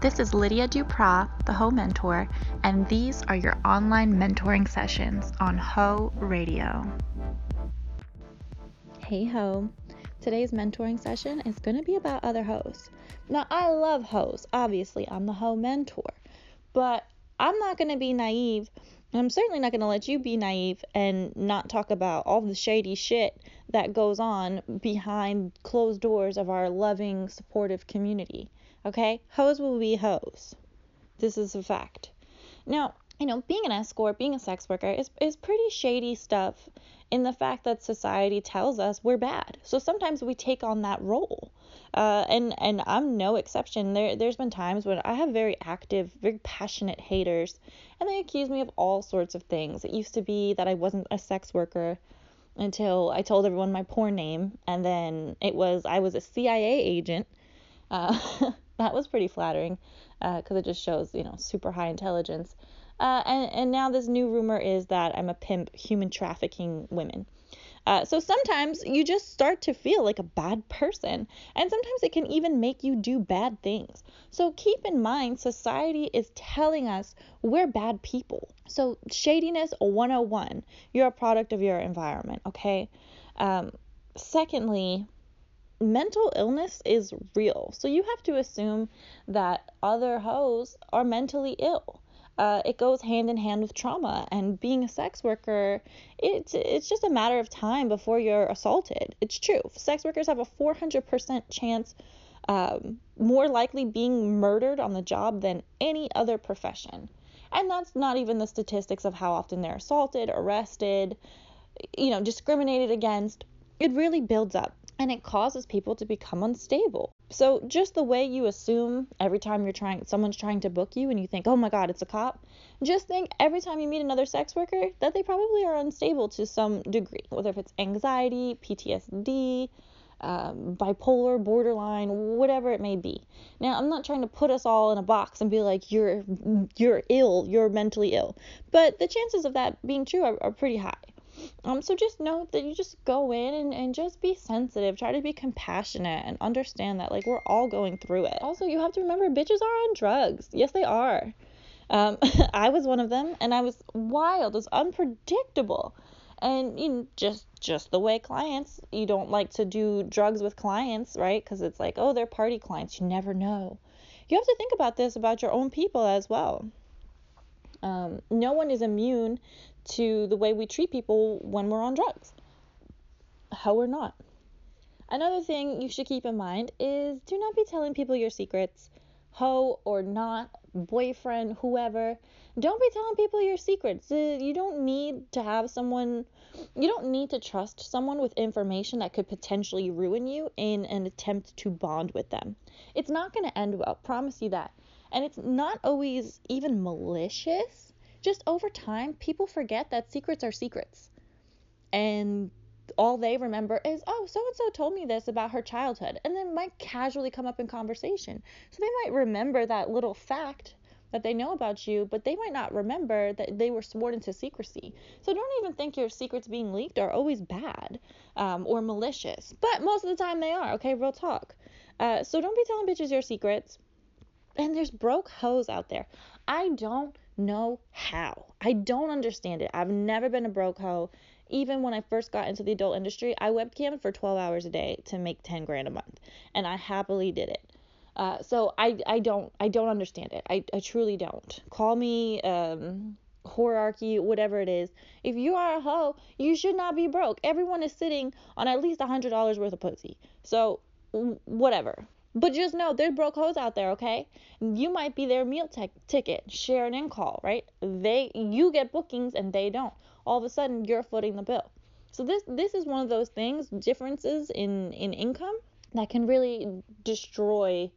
This is Lydia Duprat, the Heaux Mentor, and these are your online mentoring sessions on Heaux Radio. Hey Ho, today's mentoring session is going to be about other hoes. Now, I love hoes, obviously, I'm the Heaux Mentor, but I'm not going to be naive. I'm certainly not going to let you be naive and not talk about all the shady shit that goes on behind closed doors of our loving, supportive community. Okay? Hoes will be hoes. This is a fact. Now, you know, being an escort, being a sex worker is, is pretty shady stuff in the fact that society tells us we're bad. So sometimes we take on that role. Uh, and and I'm no exception. There there's been times when I have very active, very passionate haters, and they accuse me of all sorts of things. It used to be that I wasn't a sex worker until I told everyone my porn name, and then it was I was a CIA agent. Uh, that was pretty flattering because uh, it just shows, you know, super high intelligence. Uh, and, and now this new rumor is that I'm a pimp human trafficking women. Uh, so sometimes you just start to feel like a bad person, and sometimes it can even make you do bad things. So keep in mind, society is telling us we're bad people. So, shadiness 101, you're a product of your environment, okay? Um, secondly, mental illness is real. So you have to assume that other hoes are mentally ill. Uh, it goes hand in hand with trauma. And being a sex worker it's it's just a matter of time before you're assaulted. It's true. Sex workers have a 400% chance um, more likely being murdered on the job than any other profession. And that's not even the statistics of how often they're assaulted arrested you know discriminated against. It really builds up and it causes people to become unstable. So just the way you assume every time you're trying someone's trying to book you and you think, "Oh my god, it's a cop." Just think every time you meet another sex worker that they probably are unstable to some degree, whether if it's anxiety, PTSD, um, bipolar, borderline, whatever it may be. Now, I'm not trying to put us all in a box and be like you're you're ill, you're mentally ill, but the chances of that being true are, are pretty high. Um, so just know that you just go in and, and just be sensitive. Try to be compassionate and understand that like we're all going through it. Also, you have to remember bitches are on drugs. Yes, they are. Um, I was one of them, and I was wild. It was unpredictable, and you know, just just the way clients. You don't like to do drugs with clients, right? Because it's like, oh, they're party clients. You never know. You have to think about this about your own people as well. Um, no one is immune to the way we treat people when we're on drugs. How we're not. Another thing you should keep in mind is do not be telling people your secrets, ho or not, boyfriend, whoever. Don't be telling people your secrets. Uh, you don't need to have someone, you don't need to trust someone with information that could potentially ruin you in an attempt to bond with them. It's not going to end well, promise you that. And it's not always even malicious just over time, people forget that secrets are secrets. And all they remember is, oh, so and so told me this about her childhood. And then might casually come up in conversation. So they might remember that little fact that they know about you, but they might not remember that they were sworn into secrecy. So don't even think your secrets being leaked are always bad um, or malicious. But most of the time they are, okay? Real talk. Uh, so don't be telling bitches your secrets. And there's broke hoes out there. I don't know how. I don't understand it. I've never been a broke hoe. Even when I first got into the adult industry, I webcammed for 12 hours a day to make 10 grand a month, and I happily did it. Uh, so I, I don't I don't understand it. I, I truly don't. Call me um, hierarchy, whatever it is. If you are a hoe, you should not be broke. Everyone is sitting on at least a hundred dollars worth of pussy. So whatever. But just know there's broke hoes out there, okay? You might be their meal t- ticket, share an in call, right? They you get bookings and they don't. All of a sudden you're footing the bill. So this this is one of those things, differences in in income that can really destroy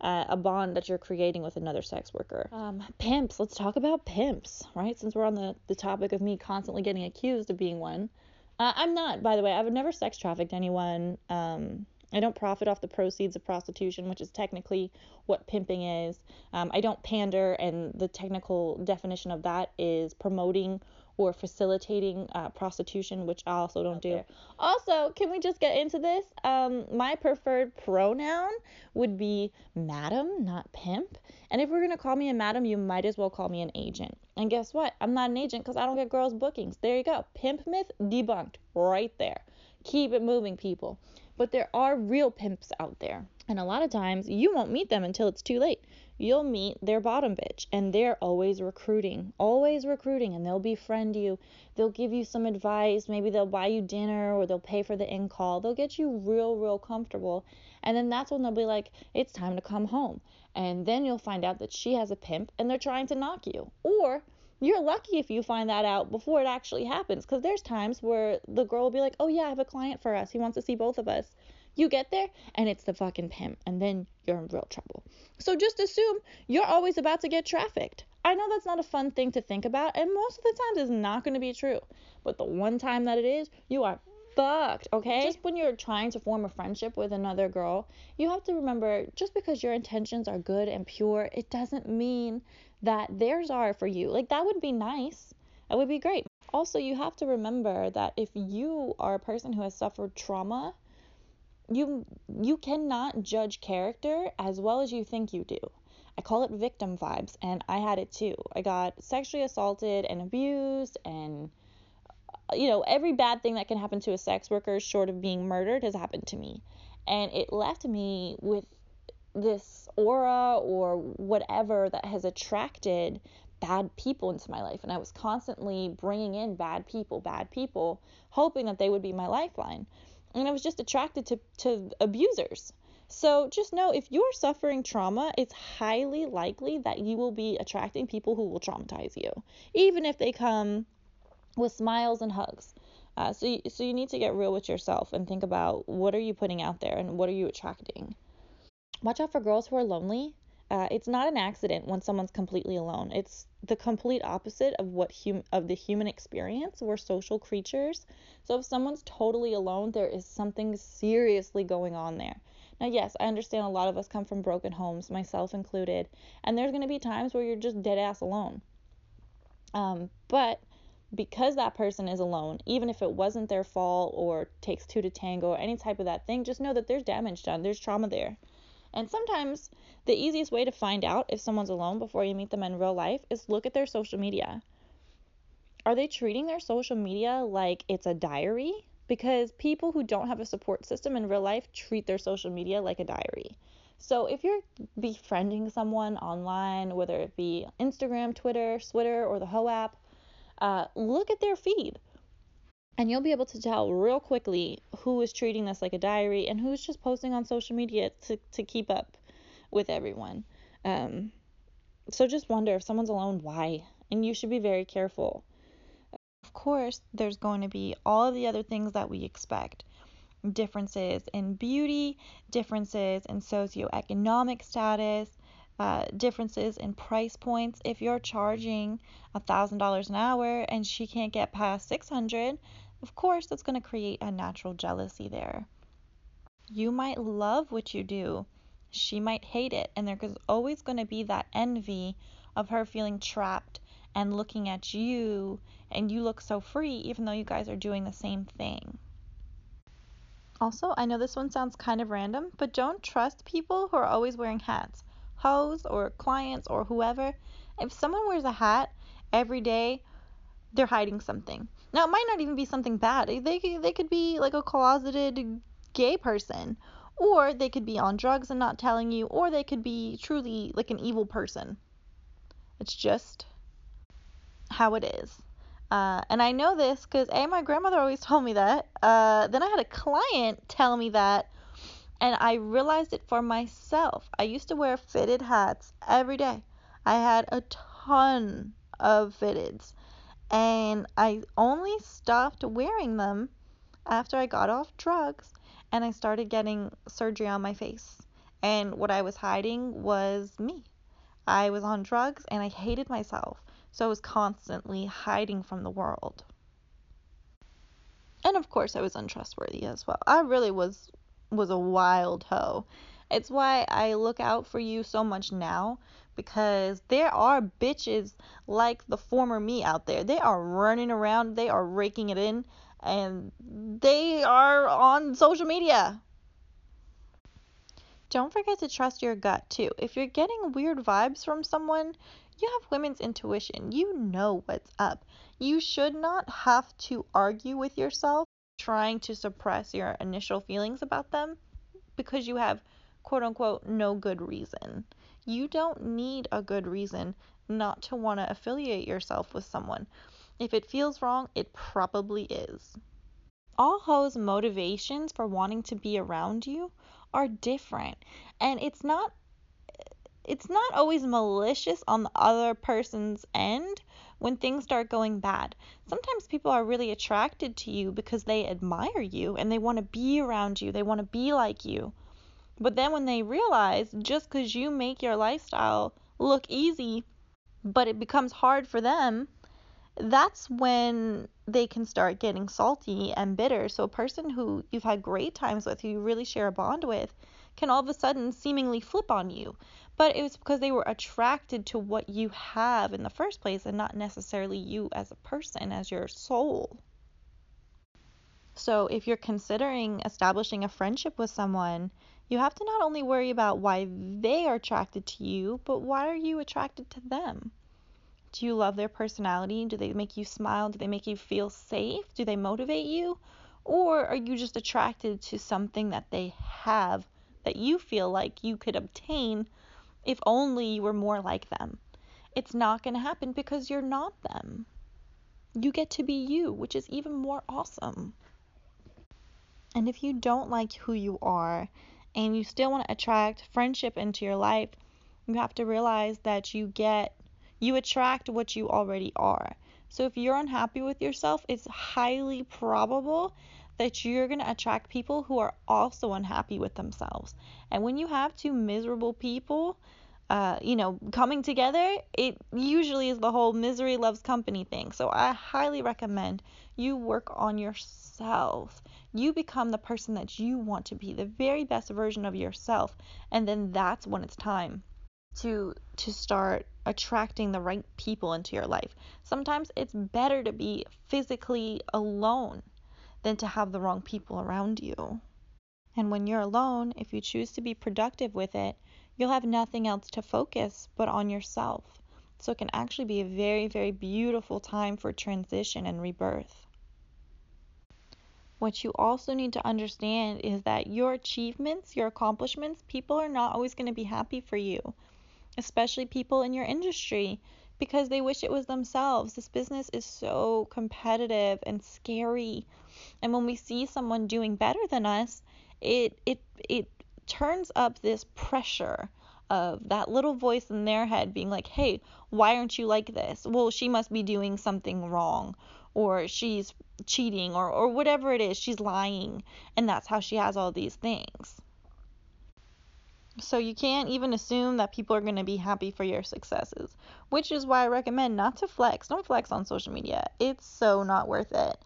uh, a bond that you're creating with another sex worker. Um, pimps, let's talk about pimps, right? Since we're on the, the topic of me constantly getting accused of being one. Uh, I'm not, by the way. I've never sex trafficked anyone. Um, I don't profit off the proceeds of prostitution, which is technically what pimping is. Um, I don't pander, and the technical definition of that is promoting or facilitating uh, prostitution, which I also don't do. Also, can we just get into this? Um, my preferred pronoun would be madam, not pimp. And if we're gonna call me a madam, you might as well call me an agent. And guess what? I'm not an agent because I don't get girls' bookings. There you go. Pimp myth debunked right there. Keep it moving, people. But there are real pimps out there. And a lot of times you won't meet them until it's too late you'll meet their bottom bitch and they're always recruiting, always recruiting, and they'll befriend you. They'll give you some advice. Maybe they'll buy you dinner or they'll pay for the in call. They'll get you real, real comfortable. And then that's when they'll be like, it's time to come home. And then you'll find out that she has a pimp and they're trying to knock you. Or you're lucky if you find that out before it actually happens because there's times where the girl will be like, oh, yeah, I have a client for us. He wants to see both of us. You get there and it's the fucking pimp, and then you're in real trouble. So just assume you're always about to get trafficked. I know that's not a fun thing to think about, and most of the times it's not going to be true. But the one time that it is, you are fucked, okay? Just when you're trying to form a friendship with another girl, you have to remember just because your intentions are good and pure, it doesn't mean that theirs are for you. Like, that would be nice. That would be great. Also, you have to remember that if you are a person who has suffered trauma, you you cannot judge character as well as you think you do. I call it victim vibes and I had it too. I got sexually assaulted and abused and uh, you know, every bad thing that can happen to a sex worker short of being murdered has happened to me. And it left me with this aura or whatever that has attracted bad people into my life and I was constantly bringing in bad people, bad people, hoping that they would be my lifeline and I was just attracted to, to abusers. So just know if you are suffering trauma, it's highly likely that you will be attracting people who will traumatize you, even if they come with smiles and hugs. Uh, so, you, so you need to get real with yourself and think about what are you putting out there and what are you attracting. Watch out for girls who are lonely. Uh, it's not an accident when someone's completely alone. It's the complete opposite of what hum- of the human experience. We're social creatures. So if someone's totally alone, there is something seriously going on there. Now, yes, I understand a lot of us come from broken homes, myself included, and there's going to be times where you're just dead ass alone. Um, but because that person is alone, even if it wasn't their fault or takes two to tango or any type of that thing, just know that there's damage done, there's trauma there. And sometimes the easiest way to find out if someone's alone before you meet them in real life is look at their social media. Are they treating their social media like it's a diary? Because people who don't have a support system in real life treat their social media like a diary. So if you're befriending someone online, whether it be Instagram, Twitter, Twitter, or the Heaux app, uh, look at their feed. And you'll be able to tell real quickly who is treating this like a diary and who's just posting on social media to, to keep up with everyone. Um, so just wonder if someone's alone, why? And you should be very careful. Of course, there's going to be all of the other things that we expect differences in beauty, differences in socioeconomic status, uh, differences in price points. If you're charging $1,000 an hour and she can't get past 600, of course that's going to create a natural jealousy there. You might love what you do, she might hate it, and there's always going to be that envy of her feeling trapped and looking at you, and you look so free even though you guys are doing the same thing. Also, I know this one sounds kind of random, but don't trust people who are always wearing hats. Hoes or clients or whoever. If someone wears a hat every day, they're hiding something. Now, it might not even be something bad. They, they could be like a closeted gay person, or they could be on drugs and not telling you, or they could be truly like an evil person. It's just how it is. Uh, and I know this because A, my grandmother always told me that. Uh, then I had a client tell me that, and I realized it for myself. I used to wear fitted hats every day. I had a ton of fitteds and I only stopped wearing them after I got off drugs and I started getting surgery on my face. And what I was hiding was me. I was on drugs and I hated myself, so I was constantly hiding from the world. And of course, I was untrustworthy as well. I really was was a wild hoe. It's why I look out for you so much now because there are bitches like the former me out there. They are running around, they are raking it in, and they are on social media. Don't forget to trust your gut too. If you're getting weird vibes from someone, you have women's intuition. You know what's up. You should not have to argue with yourself trying to suppress your initial feelings about them because you have quote unquote no good reason. You don't need a good reason not to want to affiliate yourself with someone. If it feels wrong, it probably is. All hoes' motivations for wanting to be around you are different, and it's not it's not always malicious on the other person's end when things start going bad. Sometimes people are really attracted to you because they admire you and they want to be around you. They want to be like you. But then when they realize just because you make your lifestyle look easy, but it becomes hard for them, that's when they can start getting salty and bitter. So a person who you've had great times with, who you really share a bond with, can all of a sudden seemingly flip on you. But it was because they were attracted to what you have in the first place and not necessarily you as a person, as your soul. So if you're considering establishing a friendship with someone, you have to not only worry about why they are attracted to you, but why are you attracted to them? Do you love their personality? Do they make you smile? Do they make you feel safe? Do they motivate you? Or are you just attracted to something that they have that you feel like you could obtain if only you were more like them? It's not going to happen because you're not them. You get to be you, which is even more awesome. And if you don't like who you are, and you still want to attract friendship into your life, you have to realize that you get you attract what you already are. So if you're unhappy with yourself, it's highly probable that you're going to attract people who are also unhappy with themselves. And when you have two miserable people, uh, you know, coming together, it usually is the whole misery loves company thing. So I highly recommend you work on yourself. You become the person that you want to be, the very best version of yourself, and then that's when it's time to to start attracting the right people into your life. Sometimes it's better to be physically alone than to have the wrong people around you. And when you're alone, if you choose to be productive with it, you'll have nothing else to focus but on yourself. So it can actually be a very, very beautiful time for transition and rebirth. What you also need to understand is that your achievements, your accomplishments, people are not always going to be happy for you, especially people in your industry because they wish it was themselves. This business is so competitive and scary. And when we see someone doing better than us, it it it turns up this pressure of that little voice in their head being like, hey, why aren't you like this? Well, she must be doing something wrong, or she's cheating, or, or whatever it is, she's lying, and that's how she has all these things. So you can't even assume that people are going to be happy for your successes, which is why I recommend not to flex. Don't flex on social media. It's so not worth it.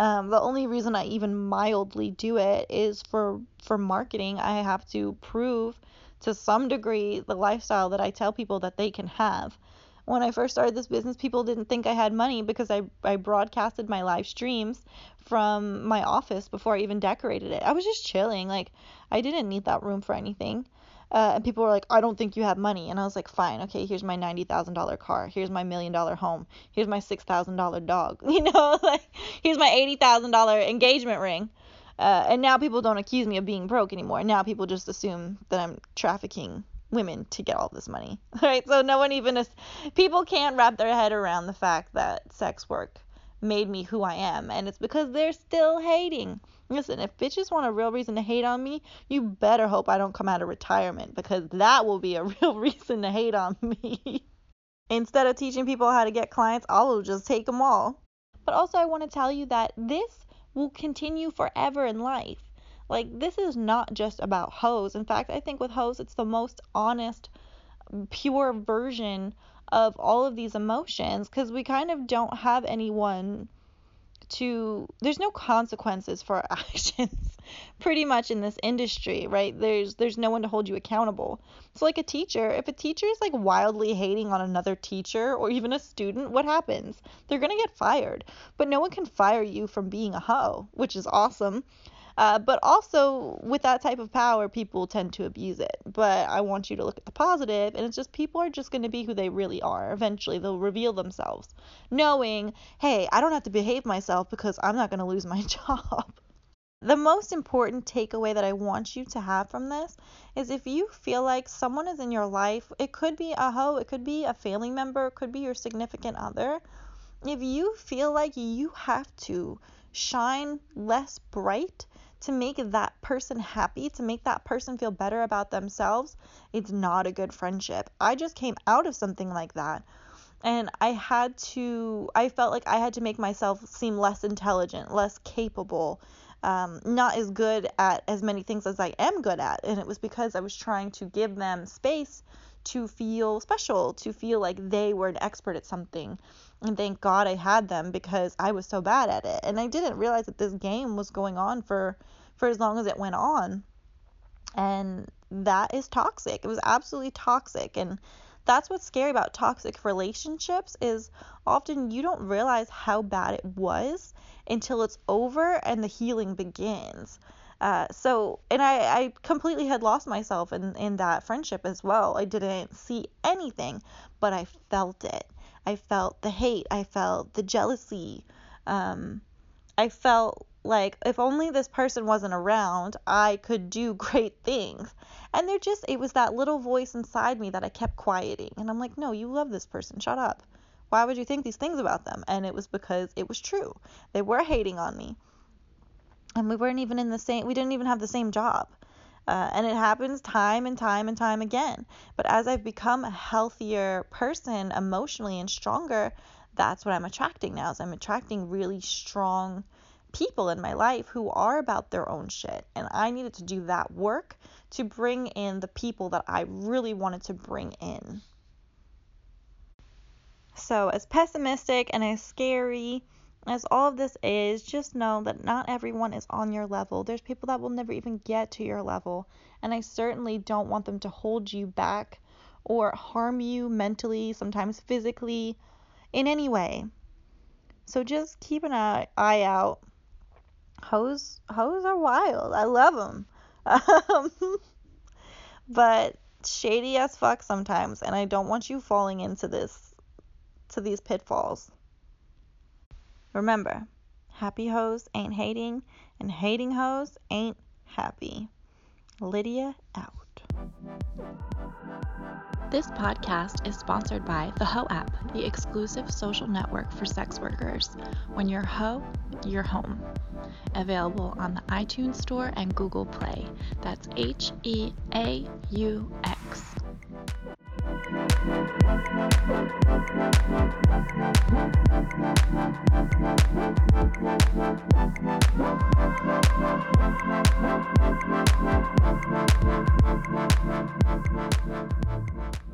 Um, the only reason I even mildly do it is for for marketing. I have to prove to some degree the lifestyle that I tell people that they can have. When I first started this business, people didn't think I had money because I, I broadcasted my live streams from my office before I even decorated it. I was just chilling. Like, I didn't need that room for anything. Uh, and people were like, I don't think you have money. And I was like, fine, okay, here's my $90,000 car. Here's my million dollar home. Here's my $6,000 dog. You know, like, here's my $80,000 engagement ring. Uh, and now people don't accuse me of being broke anymore. Now people just assume that I'm trafficking women to get all this money. Right? So no one even, is, people can't wrap their head around the fact that sex work made me who I am. And it's because they're still hating. Listen, if bitches want a real reason to hate on me, you better hope I don't come out of retirement because that will be a real reason to hate on me. Instead of teaching people how to get clients, I will just take them all. But also, I want to tell you that this will continue forever in life. Like, this is not just about hoes. In fact, I think with hoes, it's the most honest, pure version of all of these emotions because we kind of don't have anyone to there's no consequences for our actions pretty much in this industry, right? There's there's no one to hold you accountable. So like a teacher, if a teacher is like wildly hating on another teacher or even a student, what happens? They're going to get fired. But no one can fire you from being a hoe, which is awesome. Uh, but also, with that type of power, people tend to abuse it. But I want you to look at the positive, and it's just people are just going to be who they really are. Eventually, they'll reveal themselves, knowing, hey, I don't have to behave myself because I'm not going to lose my job. The most important takeaway that I want you to have from this is if you feel like someone is in your life, it could be a hoe, it could be a family member, it could be your significant other. If you feel like you have to shine less bright to make that person happy, to make that person feel better about themselves, it's not a good friendship. I just came out of something like that and I had to, I felt like I had to make myself seem less intelligent, less capable, um, not as good at as many things as I am good at. And it was because I was trying to give them space to feel special, to feel like they were an expert at something. And thank God I had them because I was so bad at it. And I didn't realize that this game was going on for for as long as it went on. And that is toxic. It was absolutely toxic and that's what's scary about toxic relationships is often you don't realize how bad it was until it's over and the healing begins. Uh, so, and I, I completely had lost myself in, in that friendship as well. I didn't see anything, but I felt it. I felt the hate. I felt the jealousy. Um, I felt like if only this person wasn't around, I could do great things. And there just, it was that little voice inside me that I kept quieting. And I'm like, no, you love this person. Shut up. Why would you think these things about them? And it was because it was true. They were hating on me. And we weren't even in the same, we didn't even have the same job. Uh, and it happens time and time and time again. But as I've become a healthier person emotionally and stronger, that's what I'm attracting now. Is I'm attracting really strong people in my life who are about their own shit. And I needed to do that work to bring in the people that I really wanted to bring in. So, as pessimistic and as scary as all of this is, just know that not everyone is on your level. There's people that will never even get to your level. And I certainly don't want them to hold you back or harm you mentally, sometimes physically, in any way. So just keep an eye, eye out. Hoes, hoes are wild. I love them. Um, but shady as fuck sometimes, and I don't want you falling into this to these pitfalls. Remember, happy hoes ain't hating, and hating hoes ain't happy. Lydia out. This podcast is sponsored by the Heaux app, the exclusive social network for sex workers. When you're Ho, you're home. Available on the iTunes Store and Google Play. That's H E A U X. Thank